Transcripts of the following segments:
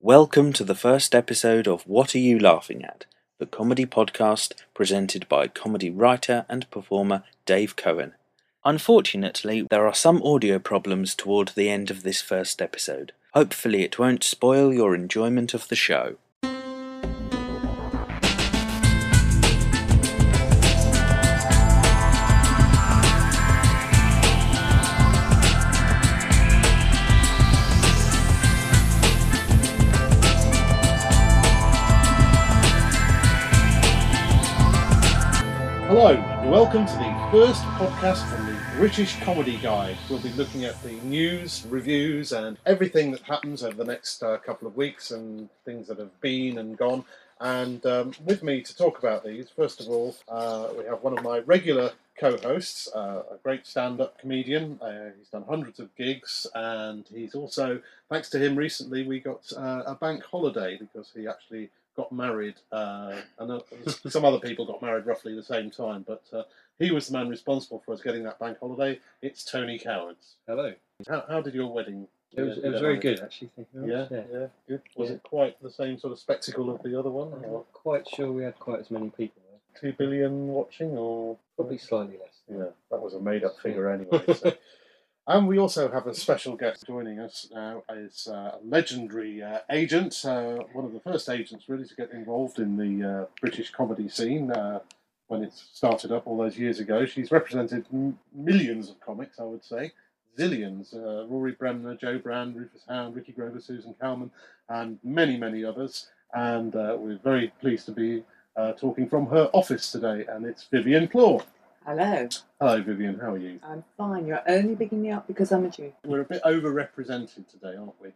Welcome to the first episode of What Are You Laughing At? The comedy podcast presented by comedy writer and performer Dave Cohen. Unfortunately, there are some audio problems toward the end of this first episode. Hopefully, it won't spoil your enjoyment of the show. First podcast from the British Comedy Guide. We'll be looking at the news, reviews, and everything that happens over the next uh, couple of weeks and things that have been and gone. And um, with me to talk about these, first of all, uh, we have one of my regular co hosts, uh, a great stand up comedian. Uh, he's done hundreds of gigs, and he's also, thanks to him recently, we got uh, a bank holiday because he actually got married, uh, and uh, some other people got married roughly the same time, but uh, he was the man responsible for us getting that bank holiday. It's Tony Cowards. Hello. How, how did your wedding? It was, it was very good, actually. Very Yeah, yeah, good. Was Yeah. it quite the same sort of spectacle of the other one? I'm not quite sure we had quite as many people there. two billion watching, or Probably slightly less. yeah, that was a made-up figure anyway. so. And we also have a special guest joining us now is uh, a legendary uh, agent, uh, one of the first agents really to get involved in the uh, British comedy scene uh, when it started up all those years ago. She's represented m- millions of comics, I would say, zillions. Uh, Rory Bremner, Jo Brand, Rufus Hound, Ricky Grover, Susan Calman, and many, many others. And uh, we're very pleased to be uh, talking from her office today, and it's Vivienne Clore. Hello, Hello, Vivienne. How are you? I'm fine. You're only picking me up because I'm a Jew. We're a bit overrepresented today, aren't we?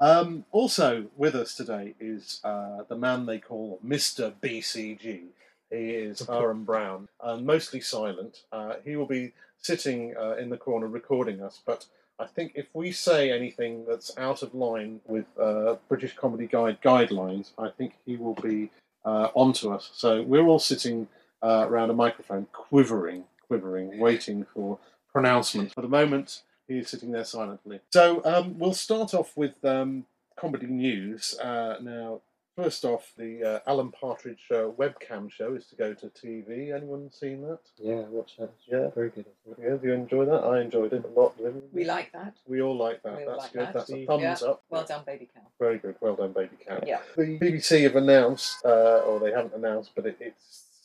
Um, also with us today is uh, the man they call Mr. BCG. He is Aaron Brown, uh, mostly silent. Uh, he will be sitting uh, in the corner recording us, but I think if we say anything that's out of line with uh, British Comedy Guide guidelines, I think he will be uh, onto us. So we're all sitting uh, around a microphone, quivering, quivering, waiting for pronouncement. For the moment, he is sitting there silently. So um, we'll start off with um, comedy news. Uh, now, first off, the uh, Alan Partridge uh, webcam show is to go to TV. Anyone seen that? Yeah, watch that. Yeah. Very good. I. Yeah, do you enjoy that? I enjoyed it a lot. We like that. We all like that. We That's like good. that. That's a thumbs up. Well done, baby cow. Very good. Well done, baby cat. Yeah. The BBC have announced, uh, or they haven't announced, but it, it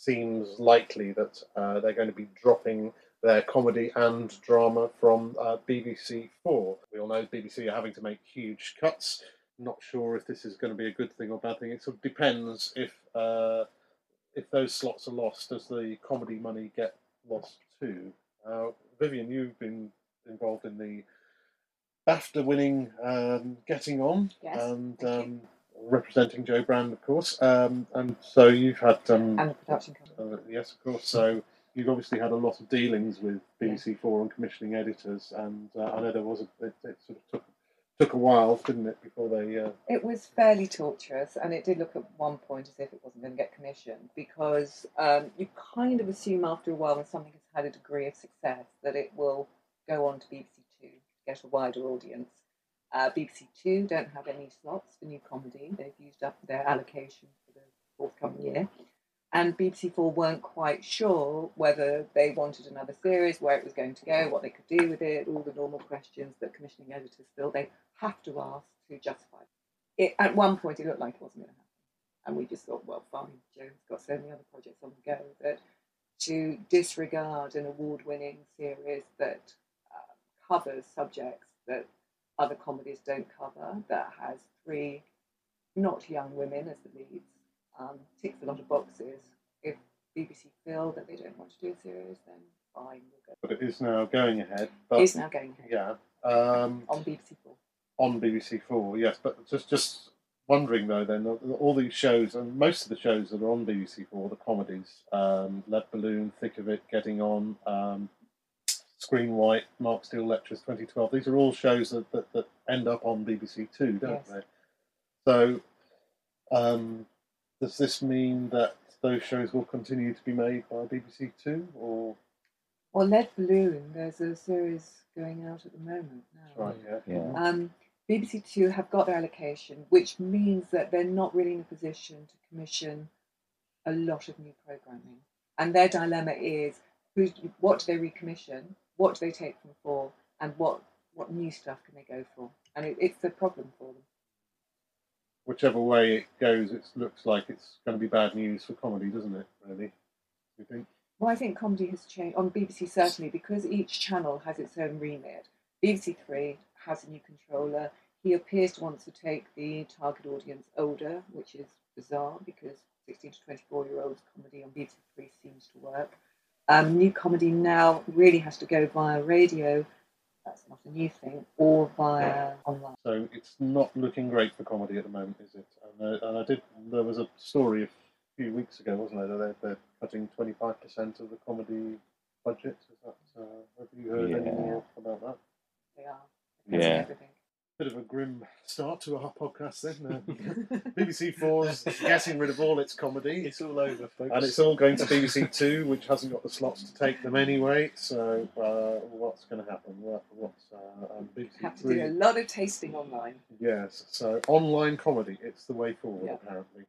seems likely that uh, they're going to be dropping their comedy and drama from uh, BBC Four. We all know BBC are having to make huge cuts. Not sure if this is going to be a good thing or bad thing. It sort of depends if uh, if those slots are lost, does the comedy money get lost too? Uh, Vivienne, you've been involved in the BAFTA winning um, Getting On Yes, and um, representing Jo Brand, of course. Um, and so you've had, um, And the production company. uh, yes, of course. So you've obviously had a lot of dealings with BBC Four and commissioning editors, and uh, I know there was a, it, it sort of took took a while, didn't it, before they. Uh, It was fairly torturous, and it did look at one point as if it wasn't going to get commissioned because um, you kind of assume after a while when something has had a degree of success that it will go on to BBC Two to get a wider audience. Uh, BBC Two don't have any slots for new comedy; they've used up their allocation for the forthcoming year. And BBC Four weren't quite sure whether they wanted another series, where it was going to go, what they could do with it, all the normal questions that commissioning editors feel they have to ask to justify it. At one point, it looked like it wasn't going to happen. And we just thought, well, fine, Jo's got so many other projects on the go that to disregard an award winning series that uh, covers subjects that other comedies don't cover, that has three not young women as the leads, um, ticks a lot of boxes. If BBC feel that they don't want to do a series, then fine, we'll but it is now going ahead. But It's now going ahead yeah, um, on BBC Four. on BBC Four, yes. But just just wondering though, then all these shows and most of the shows that are on BBC Four, the comedies, um, Lead Balloon, Thick of It, Getting On, um, Screenwipe, Mark Steel Lectures 2012. These are all shows that, that, that end up on BBC Two, don't Yes. they? So, um, does this mean that those shows will continue to be made by BBC Two, or Well, Lead Balloon, there's a series going out at the moment now. right? Yeah. Yeah. Um, BBC Two have got their allocation, which means that they're not really in a position to commission a lot of new programming. And their dilemma is who, what do they recommission, what do they take them for, and what, what new stuff can they go for? And it, it's a problem for them. Whichever way it goes, it looks like it's going to be bad news for comedy, doesn't it? Really, you think? Well, I think comedy has changed on BBC certainly because each channel has its own remit. BBC Three has a new controller. He appears to want to take the target audience older, which is bizarre because 16 to 24 year olds comedy on BBC Three seems to work. Um, new comedy now really has to go via radio. That's not a new thing, or via online. So it's not looking great for comedy at the moment, is it? And, uh, and I did. There was a story a few weeks ago, wasn't there? That they're, they're cutting twenty five percent of the comedy budget. Is that? Uh, have you heard any more about that? They are. Yeah. everything. Bit of a grim start to our podcast then. Uh, BBC Four's getting rid of all its comedy. It's all over, folks. And it's all going to BBC Two, which hasn't got the slots to take them anyway. So uh, what's going to happen? What, what's uh, um, BBC Have to Three? do a lot of tasting online. Yes. So online comedy, it's the way forward, Yeah. apparently.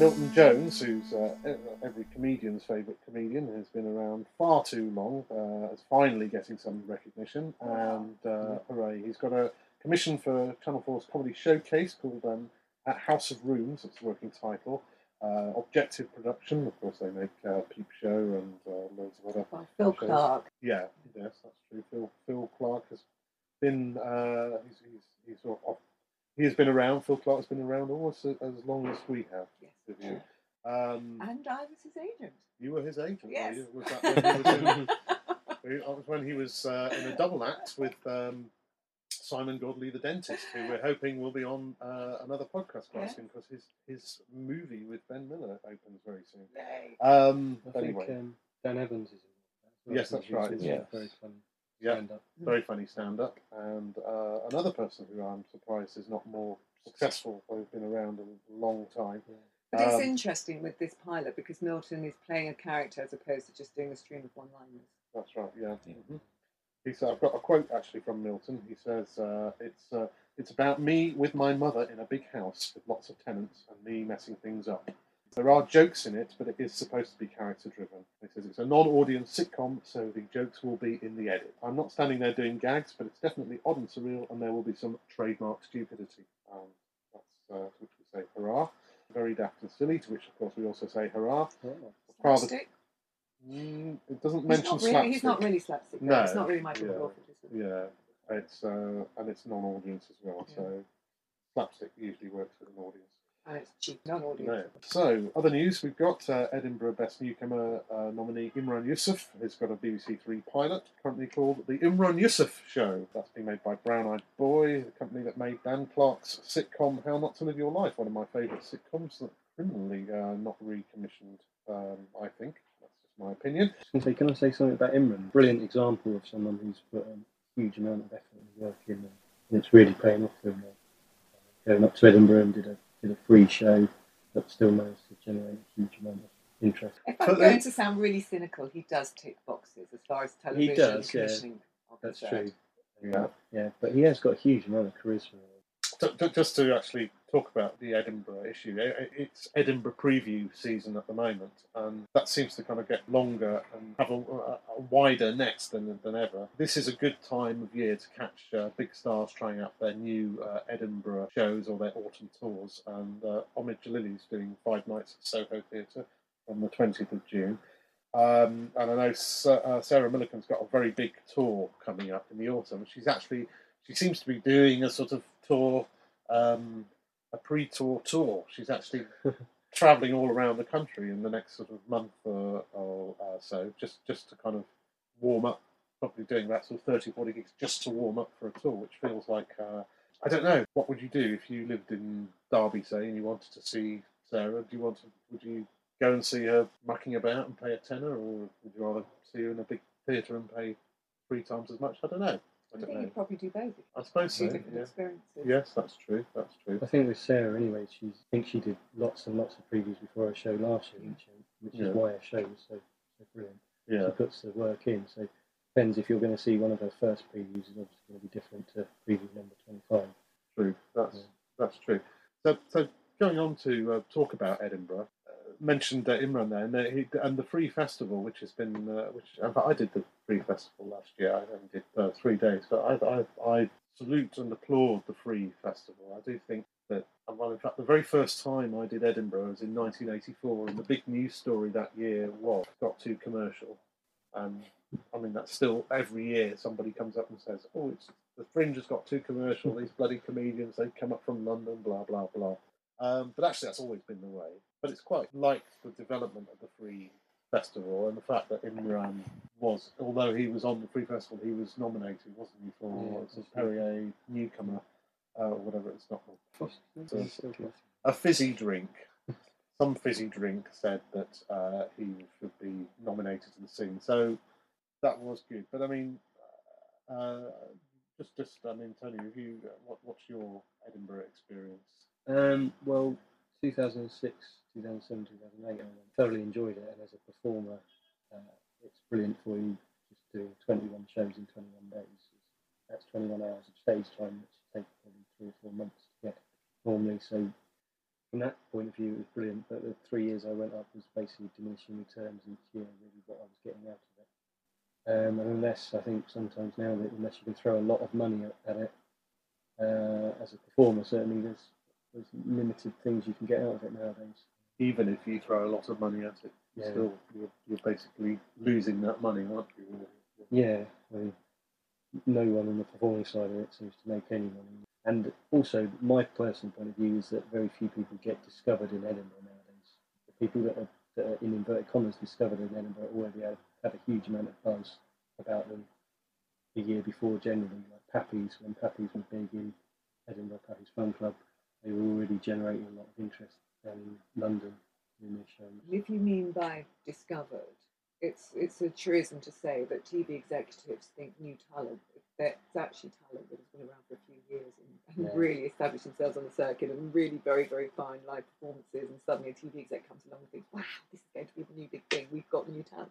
Milton Jones, who's uh, e- every comedian's favourite comedian, has been around far too long, uh, is finally getting some recognition, and uh, hooray! He's got a commission for Channel 4's comedy showcase called um, At House of Rooms. It's the working title. Uh, objective production, of course, they make uh, Peep Show and uh, loads of other By Phil Shows. Clark. yeah, yes, that's true. Phil Phil Clark has been uh, he's, he's he's sort of he has been around. Phil Clark has been around almost as, as long as we have. Yes. with you. Um, And I was his agent. you were his agent. Yes. Was that when he was in, was when he was uh, in a double act with um, Simon Godley, the dentist, who we're hoping will be on uh, another podcast quite Yeah. because his his movie with Ben Miller opens very soon. Yay. Um, I think anyway, um, Dan Evans is in that. Yes, that's right. He's Yeah. Very funny. Yeah. Stand up. very funny stand up, and uh, another person who I'm surprised is not more successful, who's been around a long time. But it's Um, interesting with this pilot because Milton is playing a character as opposed to just doing a stream of one-liners. That's right, yeah. Yeah. hmm He said, I've got a quote actually from Milton. He says, uh, "It's uh, it's about me with my mother in a big house with lots of tenants and me messing things up. There are jokes in it, but it is supposed to be character driven. He says it's a non-audience sitcom, so the jokes will be in the edit. I'm not standing there doing gags, but it's definitely odd and surreal, and there will be some trademark stupidity. Um, that's uh, to which we say hurrah. Very daft and silly, to which of course we also say hurrah. Oh. Rather, Slapstick? mm, it doesn't He's mention not, really, slapstick. he's not really slapstick. No, No, it's not really Michael yeah. Crawford, is it? Yeah, it's uh, and it's non-audience as well. Yeah. So slapstick usually works with an audience. And it's cheap. No. So other news, we've got uh, Edinburgh Best Newcomer uh, nominee Imran Yusuf. He's got a BBC Three pilot currently called The Imran Yusuf Show. That's been made by Brown Eyed Boy, the company that made Dan Clark's sitcom How Not to Live Your Life, one of my favourite sitcoms that criminally uh, not recommissioned. Um, I think that's just my opinion. I was going to say, can I say something about Imran? Brilliant example of someone who's put a huge amount of effort and work in, and it's really paying off for him. Uh, going up to Edinburgh and did a did a free show, that still managed to generate a huge amount of interest. If I'm going to sound really cynical, he does tick boxes as far as television he does, yeah. commissioning are That's true. Yeah. yeah, but he has got a huge amount of charisma. Ju- ju- Just to actually talk about the Edinburgh issue, it's Edinburgh preview season at the moment, and that seems to kind of get longer and have a, a, wider net than, than ever. This is a good time of year to catch uh, big stars trying out their new uh, Edinburgh shows or their autumn tours, and uh, Omid Djalili's doing five nights at Soho Theatre on the 20th of June. Um, and I know uh, Sarah Millican's got a very big tour coming up in the autumn. She's actually she seems to be doing a sort of tour, um, a pre-tour tour. She's actually travelling all around the country in the next sort of month or, or uh, so, just just to kind of warm up. Probably doing that sort of 30, 40 gigs just to warm up for a tour, which feels like uh, I don't know. What would you do if you lived in Derby, say, and you wanted to see Sarah? Do you want to? Would you go and see her mucking about and pay a tenner, or would you rather see her in a big theatre and pay three times as much? I don't know. I I don't think know. you'd probably do both. I suppose so. Different Yeah. experiences. Yes, that's true. That's true. I think with Sarah, anyway, she's I think she did lots and lots of previews before her show last year, which, which Yeah. is why her show was so, so brilliant. Yeah. She puts the work in. So depends if you're going to see one of her first previews is obviously going to be different to preview number 25. True. That's Yeah. that's true. So, so going on to uh, talk about Edinburgh, mentioned uh, Imran there, and, uh, he, and the free festival, which has been, uh, which I did the free festival last year. I only did uh, three days, but I, I, I salute and applaud the free festival. I do think that, well, in fact, the very first time I did Edinburgh was in 1984, and the big news story that year was got too commercial. And I mean, that's still every year somebody comes up and says, "Oh, it's the Fringe has got too commercial. These bloody comedians, they come up from London, blah blah blah." Um, but actually, that's always been the way. But it's quite like the development of the Free Festival and the fact that Imran was, although he was on the Free Festival, he was nominated, wasn't he, for Yeah, what's it, that's right. Perrier newcomer uh, or whatever it's not. Still classic. A fizzy drink. Some fizzy drink said that uh, he should be nominated to the scene. So that was good. But I mean, uh, just, just I mean, Tony, have you, what, what's your Edinburgh experience? Um, well, 2006, 2007, 2008, I thoroughly enjoyed it, and as a performer, uh, it's brilliant for you just doing 21 shows in 21 days. That's 21 hours of stage time, which takes probably three or four months to get normally. So, from that point of view, it was brilliant. But the three years I went up was basically diminishing returns each year, really, what I was getting out of it. Um, and unless I think sometimes now that unless you can throw a lot of money at, it, uh, as a performer, certainly there's there's limited things you can get out of it nowadays. Even if you throw a lot of money at it, you're Yeah. still you're, you're basically losing that money, aren't you? Yeah, I mean, no one on the performing side of it seems to make any money. And also, my personal point of view is that very few people get discovered in Edinburgh nowadays. The people that are, that are in inverted commas discovered in Edinburgh already have, have a huge amount of buzz about them the year before generally. Like Pappies, when Pappies were big in Edinburgh, Pappies Fun Club, they were already generating a lot of interest in London in their shows. If you mean by discovered, it's it's a truism to say that TV executives think new talent. That's actually talent that has been around for a few years and, and Yeah. really established themselves on the circuit and really very very fine live performances. And suddenly a TV exec comes along and thinks, "Wow, this is going to be the new big thing. We've got the new talent."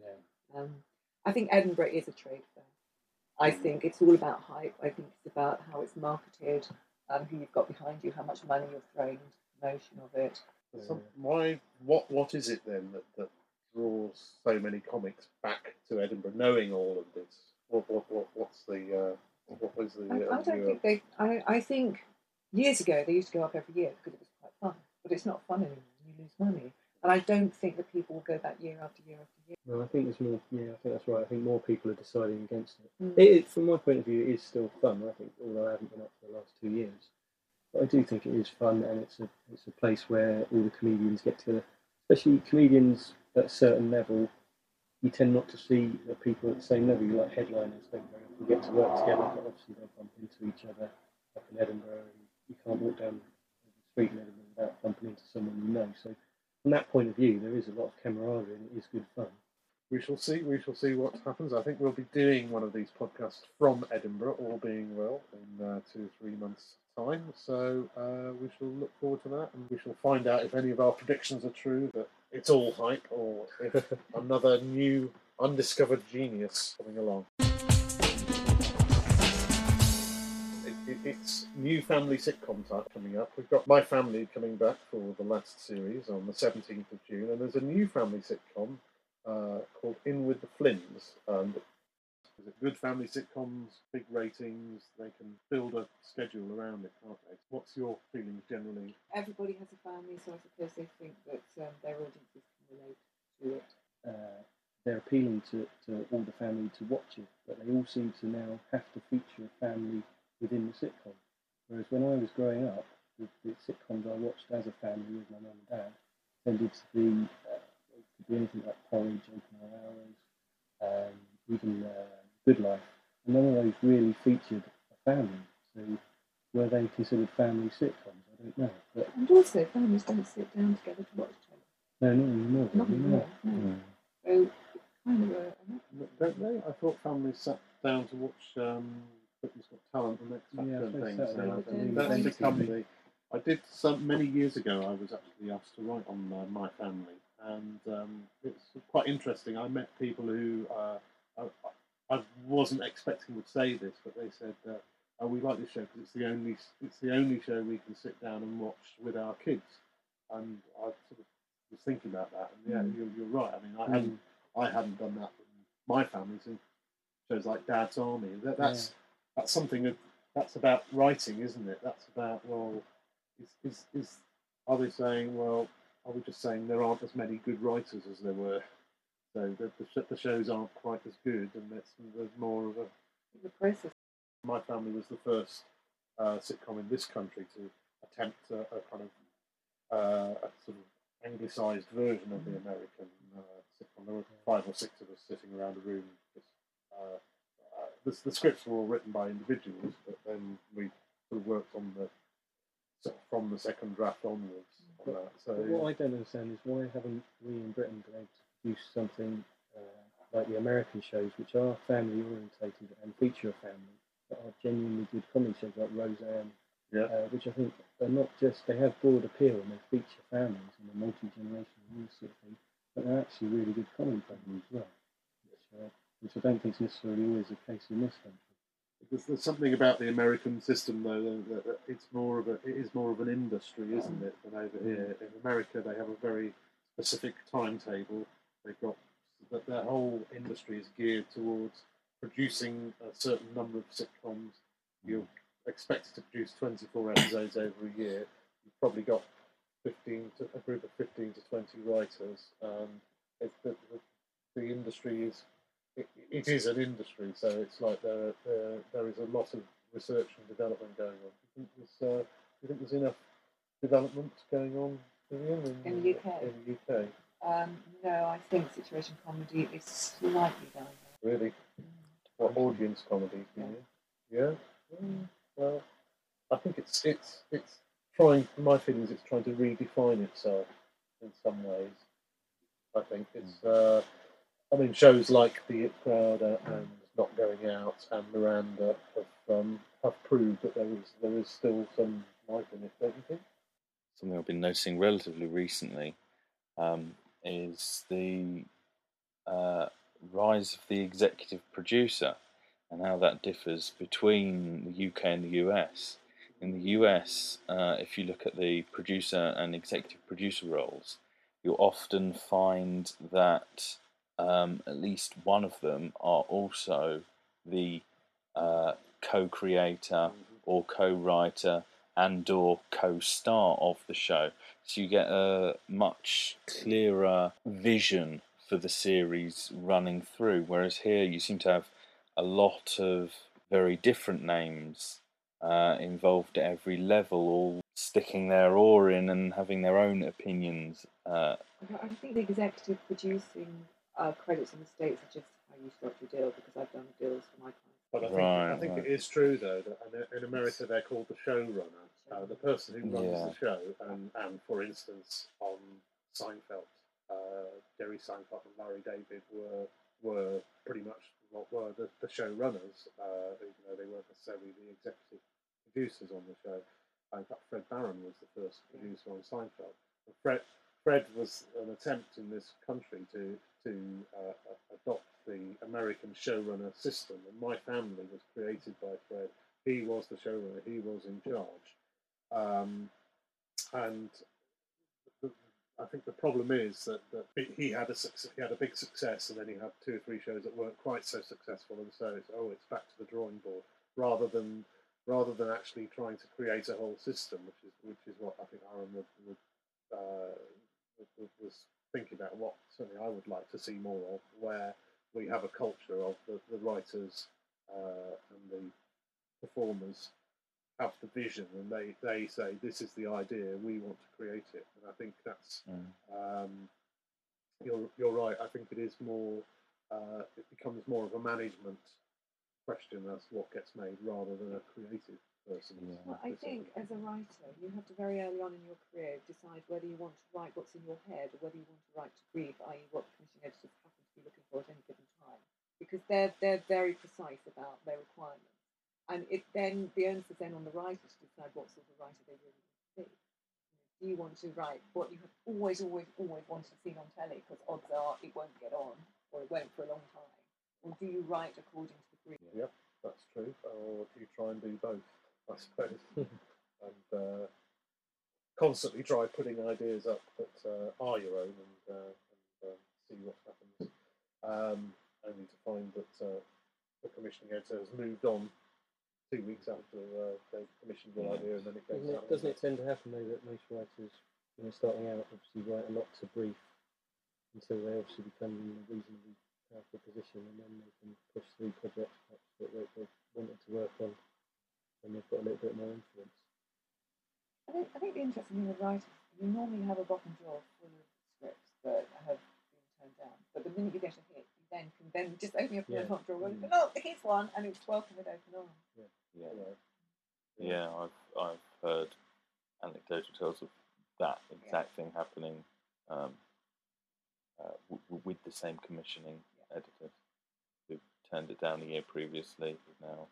Yeah. Um, I think Edinburgh is a trade fair. I think it's all about hype. I think it's about how it's marketed, um, who you've got behind you, how much money you've thrown into the promotion of it. Some, why? What? What is it then that, that draws so many comics back to Edinburgh, knowing all of this? What? What? what what's the? Uh, what was the? I, I uh, don't viewer? think they. I, I think years ago they used to go up every year because it was quite fun, but it's not fun anymore. You lose money, and I don't think that people will go back year after year after year. No, I think there's more. Yeah, I think that's right. I think more people are deciding against it. Mm. It, it, from my point of view, it is still fun. I think, although I haven't been up for the last two years, but I do think it is fun, and it's a it's a place where all the comedians get together, especially comedians at a certain level. You tend not to see the people at the same level. You like headliners don't very often get to work together, but obviously they bump into each other up in Edinburgh, and you can't walk down the street in Edinburgh without bumping into someone you know. So, from that point of view, there is a lot of camaraderie, and it is good fun. We shall see. We shall see what happens. I think we'll be doing one of these podcasts from Edinburgh, all being well, in uh, two or three months' time. So uh, we shall look forward to that, and we shall find out if any of our predictions are true. That it's all hype, or if another new, undiscovered genius coming along. It, it, it's new family sitcom type coming up. We've got My Family coming back for the last series on the 17th of June, and there's a new family sitcom uh, called In with the Flynns. And is it good family sitcoms, big ratings? They can build a schedule around it, can't they? What's your feelings generally? Everybody has a family, so I suppose they think that um, their audiences can relate to it. uh, they're appealing to, to all the family to watch it, but they all seem to now have to feature a family within the sitcom. Whereas when I was growing up, the, the sitcoms I watched as a family with my mum and dad tended to be, uh, it could be anything like Porridge, Open All Hours, um, even uh, Good Life. And none of those really featured a family. So were they considered family sitcoms? I don't know. But And also, families don't sit down together to watch each no, other. not anymore. Not really, anymore. no. No. So, kind of a, a Don't they? I thought families sat down to watch um, Britain's Got Talent and X Yeah, I things. Saturday now. That's become the. I did some many years ago. I was actually asked to write on uh, my family, and um, it's quite interesting. I met people who uh, I, I wasn't expecting would say this, but they said that oh, we like this show because it's the only it's the only show we can sit down and watch with our kids. And I sort of was thinking about that, and yeah, Mm. you're, you're right. I mean, I hadn't I hadn't done that with my family since shows like Dad's Army. That, that's that's something that that's about writing, isn't it? That's about well, is, is, is are they saying well? Are we just saying there aren't as many good writers as there were? So the, the, sh- the shows aren't quite as good, and that's there's more of a. The process. My family was the first uh, sitcom in this country to attempt a, a kind of uh, a sort of anglicised version of the American uh, sitcom. There were five or six of us sitting around a room. Just, uh, the, the scripts were all written by individuals, but then we sort of worked on the from the second draft onwards. On that. So what I don't understand is why haven't we in Britain been able to produce something uh, like the American shows, which are family orientated and feature a family, that are genuinely good comedy shows like Roseanne, Yeah. uh, which I think are not just they have broad appeal and they feature families and they're multi generational and this sort of thing, but they're actually really good comedy programs as well, which, uh, which I don't think is necessarily always the case in this country. There's, there's something about the American system, though, that, that, it's more of a it is more of an industry, isn't it, than over here. In America, they have a very specific timetable. They've got that their whole industry is geared towards producing a certain number of sitcoms. You're expected to produce 24 episodes over a year. You've probably got 15 to a group of 15 to 20 writers. Um, it, the, the, the industry is it, it is an industry, so it's like there, there there is a lot of research and development going on. Do you think there's, uh, do you think there's enough development going on Vivienne, in, In the UK? In the UK, Um, no, I think situation comedy is slightly down there. really? What audience comedy? Do you? Yeah. Mm, well, I think it's it's it's trying. My feeling is it's trying to redefine itself in some ways. I think it's. Uh, I mean, shows like The It Crowder and Not Going Out and Miranda have um, have proved that there is there is still some life in it, don't you think? something I've been noticing relatively recently um, is the uh, rise of the executive producer and how that differs between the UK and the US. In the US, uh, if you look at the producer and executive producer roles, you'll often find that um, at least one of them are also the uh, co-creator or co-writer and or co-star of the show. So you get a much clearer vision for the series running through whereas here you seem to have a lot of very different names uh, involved at every level all sticking their oar in and having their own opinions uh, I I think the executive producing uh, credits in the States are just how you structure a deal because I've done deals for my clients. But I think, Right, I think right. it is true though that in- in America they're called the showrunner, uh, the person who runs Yeah. the show. And, and for instance, on Seinfeld, uh, Jerry Seinfeld and Larry David were were pretty much what were the, the showrunners, uh, even though they weren't necessarily the executive producers on the show. In fact, Fred Barron was the first producer on Seinfeld. And Fred Fred was an attempt in this country to to uh, adopt the American showrunner system, and my family was created by Fred. He was the showrunner. He was in charge, um, and the, I think the problem is that, that he had a success, he had a big success, and then he had two or three shows that weren't quite so successful, and so it's oh, it's back to the drawing board rather than rather than actually trying to create a whole system, which is which is what I think Aaron would, would, uh, was thinking about. What certainly I would like to see more of, where we have a culture of the, the writers uh, and the performers have the vision, and they, they say this is the idea, we want to create it, and I think that's Mm. um, you're you're right. I think it is more. Uh, it becomes more of a management question as what gets made rather than a creative person. Yeah. Well, I think as a writer, you have to very early on in your career decide whether you want to write what's in your head or whether you want to write to brief, i.e., what the commissioning editors happen to be looking for at any given time, because they're they're very precise about their requirements, and it then the onus is then on the writer to decide what sort of writer they really want to be. Do you want to write what you have always, always, always wanted to see on telly? Because odds are it won't get on, or it won't for a long time. or do you write according to the brief? Yep, that's true. Or do you try and do both? I suppose, and uh, constantly try putting ideas up that uh, are your own and, uh, and um, see what happens. Um, only to find that uh, the commissioning editor has moved on two weeks after uh, they commissioned your Yeah. idea, and then it goes Doesn't it, doesn't it tend to happen though that most writers, when they're starting out, obviously write a lot to brief until they obviously become in a reasonably powerful position, and then they can push through projects perhaps that they wanted to work on, and they've got a little bit more influence. I think, I think the interesting thing with writing, you normally have a bottom drawer full of scripts that have been turned down. But the minute you get a hit, you then can then just open up your Yeah. top drawer and Mm. go, oh, here's one, and it's welcome with open arms. Yeah. Yeah. Yeah, I've I've heard anecdotal tales of that exact thing happening um, uh, w- w- with the same commissioning editors who turned it down a year previously, who now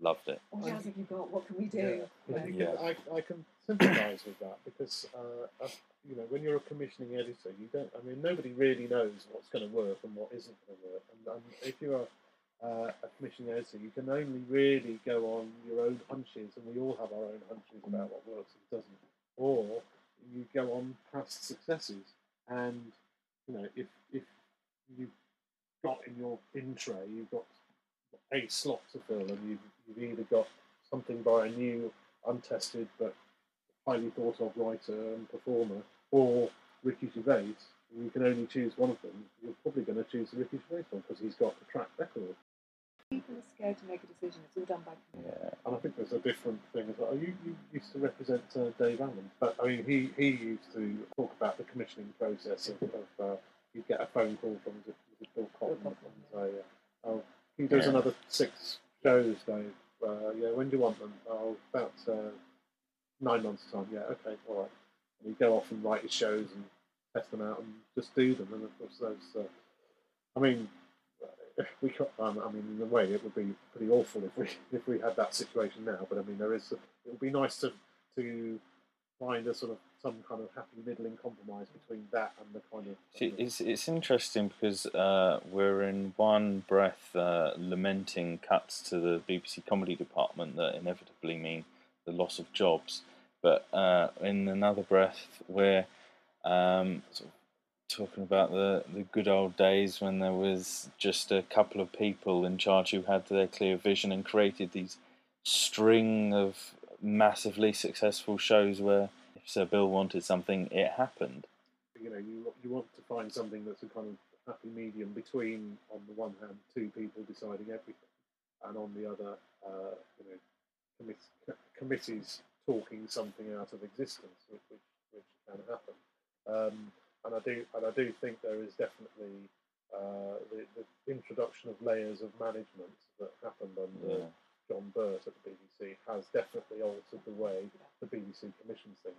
loved it. What else have you got? What can we do? Yeah, and Yeah. I, I can sympathise with that because uh, uh, you know when you're a commissioning editor, you don't. I mean, nobody really knows what's going to work and what isn't going to work. And, and if you're a, uh, a commissioning editor, you can only really go on your own hunches, and we all have our own hunches about what works and doesn't. Or you go on past successes, and you know if if you've got in your in tray, you've got a slot to fill, and you've, you've either got something by a new, untested but highly thought of writer and performer, or Ricky Gervais. You can only choose one of them. You're probably going to choose the Ricky Gervais one because he's got the track record. People are scared to make a decision. It's all done by Yeah, And I think there's a different thing as well. You, you used to represent uh, Dave Allen, but I mean, he, he used to talk about the commissioning process of, of uh, you'd get a phone call from was it, Bill Cotton and say, uh, oh, he does Yeah. another six shows, though. Uh, yeah, when do you want them? Oh, about uh, nine months' time. Yeah, okay, all right. And he'd go off and write his shows and test them out and just do them. And of course, those. Uh, I mean, we. co- Um, I mean, in a way, it would be pretty awful if we if we had that situation now. But I mean, there is. It would be nice to to find a sort of some kind of happy middling compromise between that and the kind of. See, it's it's interesting because uh, we're in one breath uh, lamenting cuts to the BBC comedy department that inevitably mean the loss of jobs, but uh, in another breath we're um, sort of talking about the, the good old days when there was just a couple of people in charge who had their clear vision and created these string of massively successful shows where Sir Bill wanted something, it happened. you know, you you want to find something that's a kind of happy medium between, on the one hand, two people deciding everything, and on the other, uh, you know, committees talking something out of existence, which which, which can happen. Um, and I do and I do think there is definitely uh, the, the introduction of layers of management that happened under Yeah. John Birt at the BBC has definitely altered the way the BBC commissions things.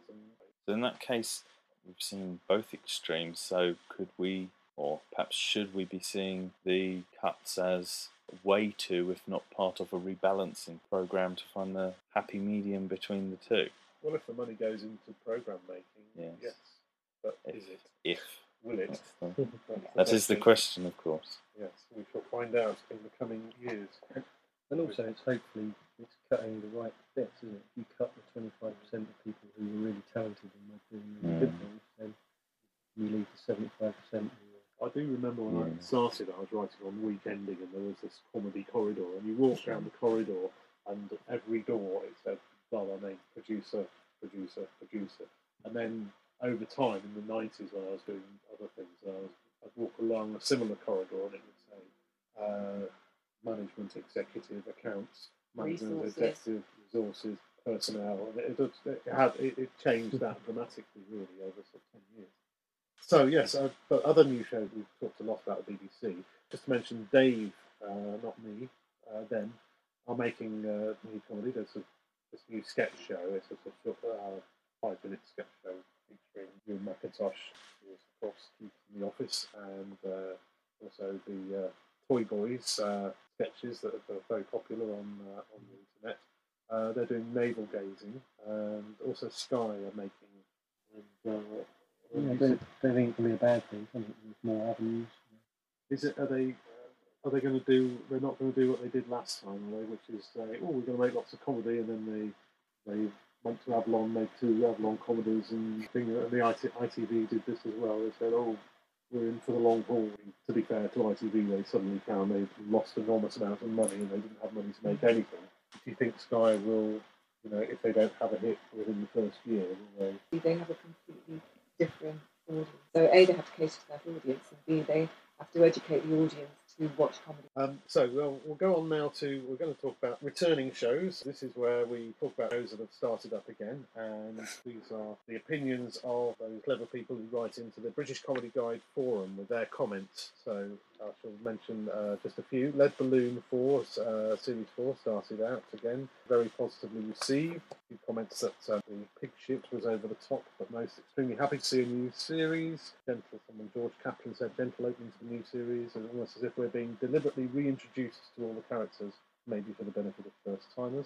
So in that case, we've seen both extremes. So could we, or perhaps should we, be seeing the cuts as a way to, if not part of a rebalancing program, to find the happy medium between the two? Well, if the money goes into program making, Yes. yes. But If, is it? if Will it? that's the- That's the question. question, of course. Yes, we shall find out in the coming years. And also, it's hopefully it's cutting the right bits, isn't it? If you cut the twenty-five percent of people who were really talented and were doing really good Mm. things, then you leave the seventy-five percent who I do remember when I started, I was writing on weekending, and there was this comedy corridor, and you walked down the corridor, and every door it said blah blah name, producer, producer, producer, and then over time in the nineties when I was doing other things, I was, I'd walk along a similar corridor, and it would say uh, management, executive, accounts, management, Resources. executive, resources, personnel, and it, it, it had it, it changed that dramatically really over sort of ten years. So yes, uh, but other new shows we've talked a lot about the BBC. Just to mention, Dave, uh, not me, uh, them are making uh, new comedy. There's a, this new sketch show. It's a sort of uh, five-minute sketch show featuring Ewen MacIntosh, who is of course Keith in the office, and uh, also the uh, Toy Boys uh, sketches that are very popular on uh, on the internet. Uh, they're doing navel gazing, and also Sky are making. And, uh, Yeah, I don't, don't think it can be a bad thing. can it? There's more avenues. is it? Are they? Uh, are they going to do? They're not going to do what they did last time, are they? Which is say, oh, we're going to make lots of comedy, and then they they went to Avalon, made two Avalon comedies, and thing, and the IT, ITV did this as well. They said, oh, we're in for the long haul. To be fair to ITV, they suddenly found they'd lost enormous amount of money, and they didn't have money to make anything. Do you think Sky will? You know, if they don't have a hit within the first year, will they? They have a completely different audience. So A, they have to cater to that audience, and B, they have to educate the audience to watch comedy. Um, so we'll, we'll go on now to we're going to talk about returning shows. This is where we talk about shows that have started up again, and these are the opinions of those clever people who write into the British Comedy Guide forum with their comments. So I shall mention uh, just a few. Lead Balloon 4, uh, Series 4 started out again, very positively received. A few comments that uh, the pig shit was over the top, but most extremely happy to see a new series. Gentle, someone George Kaplan said, gentle opening to the new series, and almost as if we're being deliberately reintroduced to all the characters maybe for the benefit of first timers.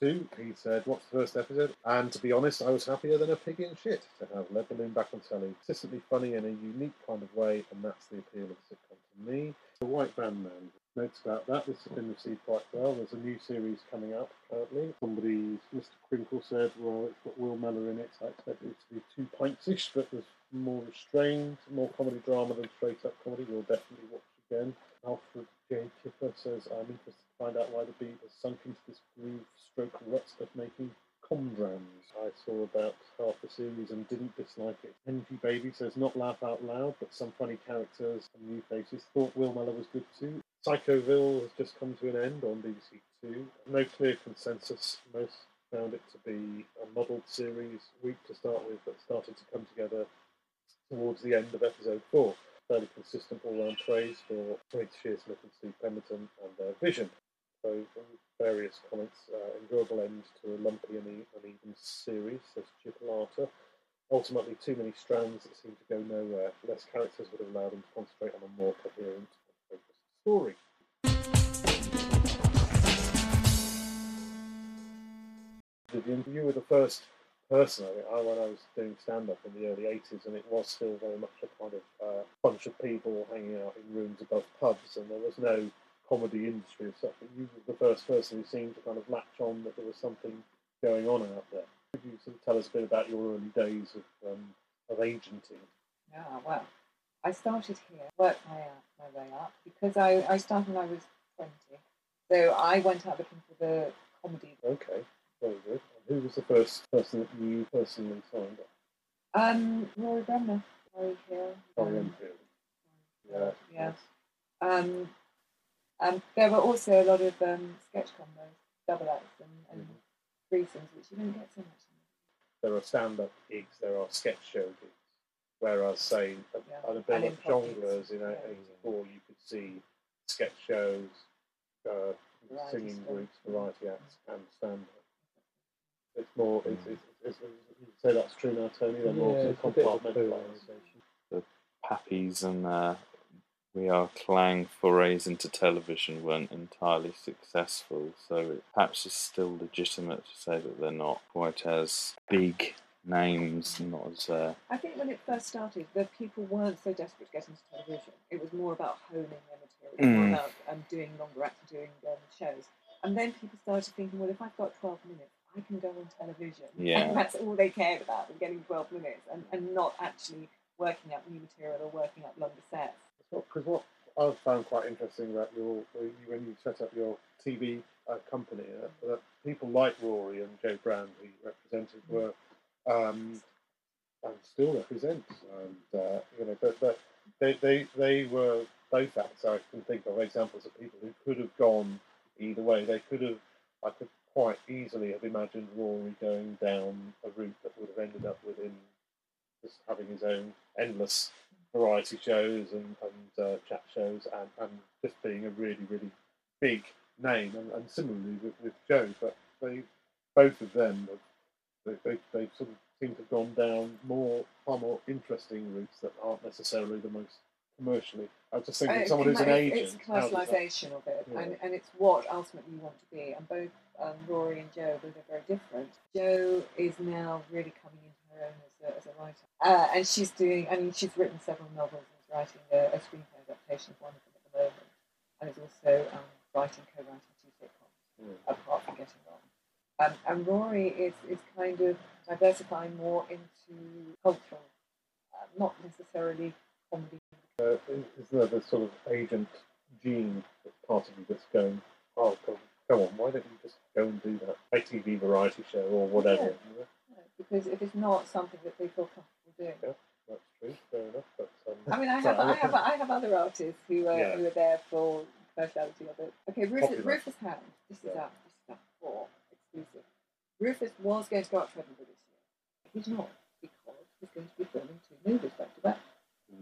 Two, he said, What's the first episode? And to be honest, I was happier than a pig in shit to have Lead Balloon back on telly. Consistently funny in a unique kind of way, and that's the appeal of sitcom to me. The White Van Man. Notes about that. This has been received quite well. There's a new series coming up currently. Somebody, Mr. Crinkle said, well, it's got Will Mellor in it. So I expected it to be two pints-ish, but there's more restrained, more comedy drama than straight-up comedy. We'll definitely watch again. Alfred J. Kipper says, I'm interested to find out why the beat has sunk into this groove stroke rut of making comdrams. I saw about half the series and didn't dislike it. Henry Baby says, not laugh out loud, but some funny characters and new faces. Thought Will Mellor was good too. Psychoville has just come to an end on BBC Two. No clear consensus. Most found it to be a muddled series, weak to start with, but started to come together towards the end of episode four fairly consistent all-round praise for Tony Shearsmith and Steve Pemberton and their vision. So various comments, uh, enjoyable end to a lumpy and uneven series, says Chipolata. Ultimately, too many strands that seem to go nowhere. Less characters would have allowed them to concentrate on a more coherent and focused story. You were the first personally, I, when I was doing stand up in the early 80s, and it was still very much a kind of uh, bunch of people hanging out in rooms above pubs, and there was no comedy industry as such. But you were the first person who seemed to kind of latch on that there was something going on out there. Could you sort of tell us a bit about your early days of, um, of agenting? Yeah, well, I started here, worked my, uh, my way up, because I, I started when I was 20. So I went out looking for the comedy. Okay, very good. Who was the first person that you personally signed up? Um, Rory Bremner, Rory Hill. Rory Enfield. Yeah. Yeah. Um, um, there were also a lot of um, sketch combos, double acts, and, and Mhm. threesomes, which you don't get so much. There are stand-up gigs, there are sketch show gigs. Whereas, say, at Yeah. at a bit And like improv gigs. Jongleurs in Yeah. '84, you could see sketch shows, uh, Variety singing stuff. groups, variety acts, and stand-up. It's more. It's, it's, it's, you say that's true now, Tony. They're more Yeah, sort it's of a bit of a compartmentalised. polarisation. Pappies and uh, We Are Clang forays into television weren't entirely successful, so it perhaps it's still legitimate to say that they're not quite as big names, not as. Uh, I think when it first started, the people weren't so desperate to get into television. It was more about honing their material, more Mm. about um, doing longer acts and doing um, shows. And then people started thinking, well, if I've got 12 minutes, I can go on television. Yeah. And that's all they cared about, was getting 12 minutes and, and not actually working up new material or working up longer sets. Because what I've found quite interesting about your when you set up your TV uh, company, uh, that people like Rory and Jo Brand, who you represented, were um, and still represent, and uh, you know, but, but they, they they were both acts. I can think of examples of people who could have gone either way. They could have. I could quite easily have imagined Rory going down a route that would have ended up with him just having his own endless variety shows and, and uh, chat shows and, and just being a really, really big name. And, and similarly with, with Jo, but they both of them they, they, they sort of seem to have gone down more far more interesting routes that aren't necessarily the most commercially. I was just thinking Uh, someone who's an agent. It's commercialisation of it, Yeah. and, and it's what ultimately you want to be. And both um, Rory and Jo, they're very different, Jo is now really coming into her own as a, as a writer. Uh, and she's doing, I mean, she's written several novels and is writing a, a screenplay adaptation of one of them at the moment, and is also um, writing, co-writing two sitcoms, Mm. apart from Getting On. Um, and Rory is, is kind of diversifying more into cultural, uh, not necessarily comedy. Uh, isn't there the sort of agent gene that's part of you that's going, oh, go, go on, why don't you just go and do that ITV variety show or whatever? Yeah, No, Because if it's not something that they feel comfortable doing. Yeah, that's true, fair enough. But, um, I mean, I have, I have, I have other artists who are, Yeah. who are there for the commerciality of it. Okay, Rufus, Popular. Rufus Hound. This is Yeah. our this is our core exclusive. Rufus was going to go up to Edinburgh this year. He's not because he's going to be filming two movies back to back.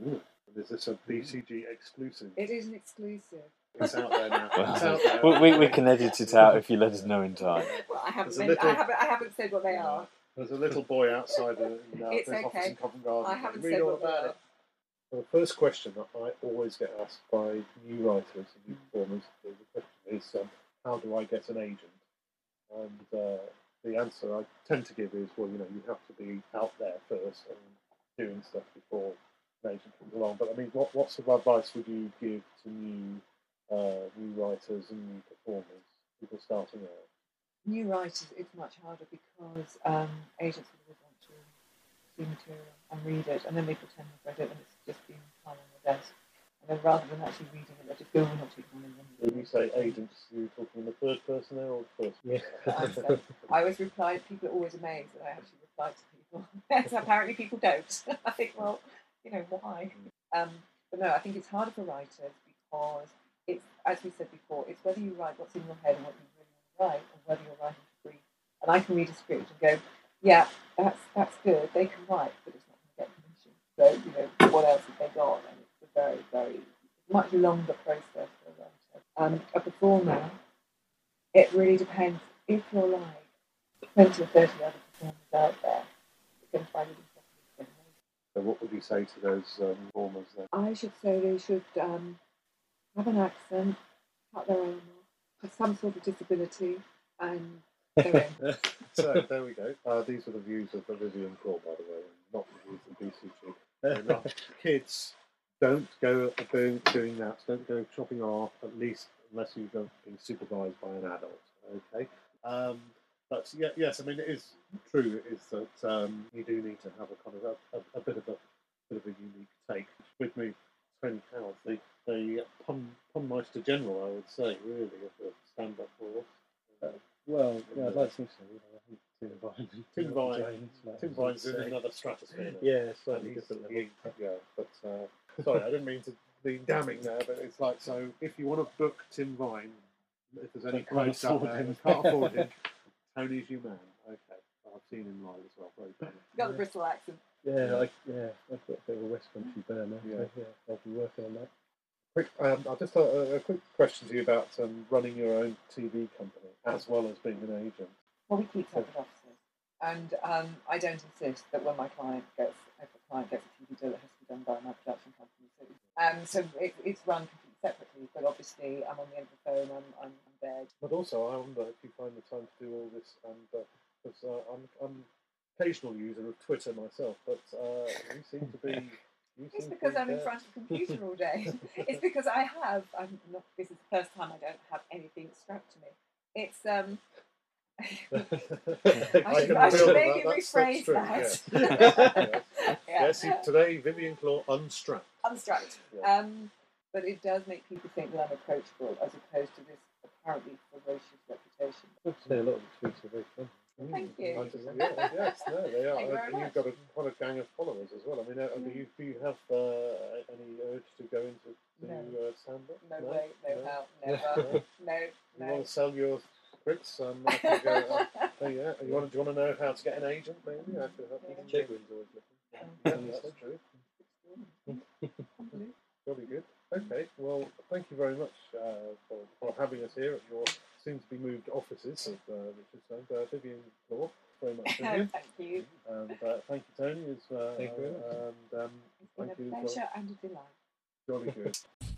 Ooh. And is this a BCG exclusive? It is an exclusive. It's out there now. Well, out there. we, we, we can edit it out if you let us know in time. Well, I haven't, There's a men- I haven't, I haven't said what they are. There's a little boy outside the, in, uh, It's this office okay. in Covent Garden. I haven't Read said all about it. Well, the first question that I always get asked by new writers and new performers the question is, um, how do I get an agent? And uh, the answer I tend to give is, well, you know, you have to be out there first and doing stuff before an agent comes along. But I mean, what, what sort of advice would you give to new uh, new writers and new performers, people starting out? New writers, it's much harder because um, agents will always want to see material and read it, and then they pretend they've read it and it's just been piled on the desk. And then rather than actually reading it, they just go, we're not taking on When you say agents, you're talking in the third person there or the first? Yeah. I always reply, people are always amazed that I actually reply to people. so apparently people don't. I think, well, you know, why? Um, but no, I think it's harder for writers because it's, as we said before, it's whether you write what's in your head and what you really want to write, or whether you're writing to brief. And I can read a script and go, yeah, that's that's good. They can write, but it's not going to get commissioned. So you know, what else have they got? And it's a very, very much longer process for a writer. Um, a performer, it really depends. If you're like 20 or 30 other performers out there, you can find it to an agent. So what would you say to those um, performers then? I should say they should um, have an accent, cut their own off, have some sort of disability, and so there we go. Uh, these are the views of the Vivienne Clore, by the way, not the views of BCG. They're not- Kids, don't go doing, doing that. Don't go chopping off, at least unless you've been supervised by an adult. Okay. Um, but yeah, yes, I mean it is true. Is that um, you do need to have a kind of a, a, a bit of a bit of a unique take. With me, Tony Powell, the the pun punmeister general, I would say, really, of the stand-up world. Uh, Well, yeah, I'd like to think so. You know, I think Tim Vine. Tim Vine- Tim Vine's in another stratosphere. Yeah, And slightly different level. yeah, but uh, sorry, I didn't mean to be damning there, but it's like so. If you want to book Tim Vine, if there's any But can't quotes out afford there, him. and can't afford him. Tony's your man. Okay, I've seen him live as well. Very funny. got the Bristol accent. Yeah, I, yeah, I've got a bit of a West Country burn. Yeah. So, yeah, I'll be working on that. Quick, um, I'll just uh, a quick question to you about um, running your own TV company as well as being an agent. Well, we keep separate offices, and um, I don't insist that when my client gets, if a client gets a TV deal, it has to be done by my production company. So, um, so it, it's run completely separately, but obviously I'm on the end of the phone, I'm, I'm, I'm there. But also, I wonder if you find the time to do all this, and because uh, I'm, I'm an occasional user of Twitter myself, but uh, you seem to be. It's because I'm in front of a computer all day. it's because I have. I'm not. This is the first time I don't have anything strapped to me. It's um. I should- can I should feel maybe That's, that's rephrase true, that. Yes. yeah. yes, you- today Vivienne Clore unstrapped. unstrapped. Yeah. Um, but it does make people think that I'm approachable, as opposed to this apparently ferocious reputation. I'd say a lot of the tweets are very fun. Thank you. I just- yeah, yes, no, they are. And you've got a, quite a gang of followers as well. I mean, uh, do, you, do you have uh, any urge to go into to, No. uh, stand-up? No, way, no, No. how, No. never, no, You no. want to sell your scripts? Um, I could go, uh, oh, yeah. You want, do you want to know how to get an agent? Maybe I could help you. Chegwin's always looking. Yeah, that's true. Jolly good. Okay, well, thank you very much uh, for, for having us here at your soon-to-be-moved offices of uh, Richard Stone. Uh, Vivienne Clore, very much Vivienne. Thank you. and uh, thank you, Tony. As, uh, Thank you. And um, It's been a you. pleasure and a delight. Jolly good.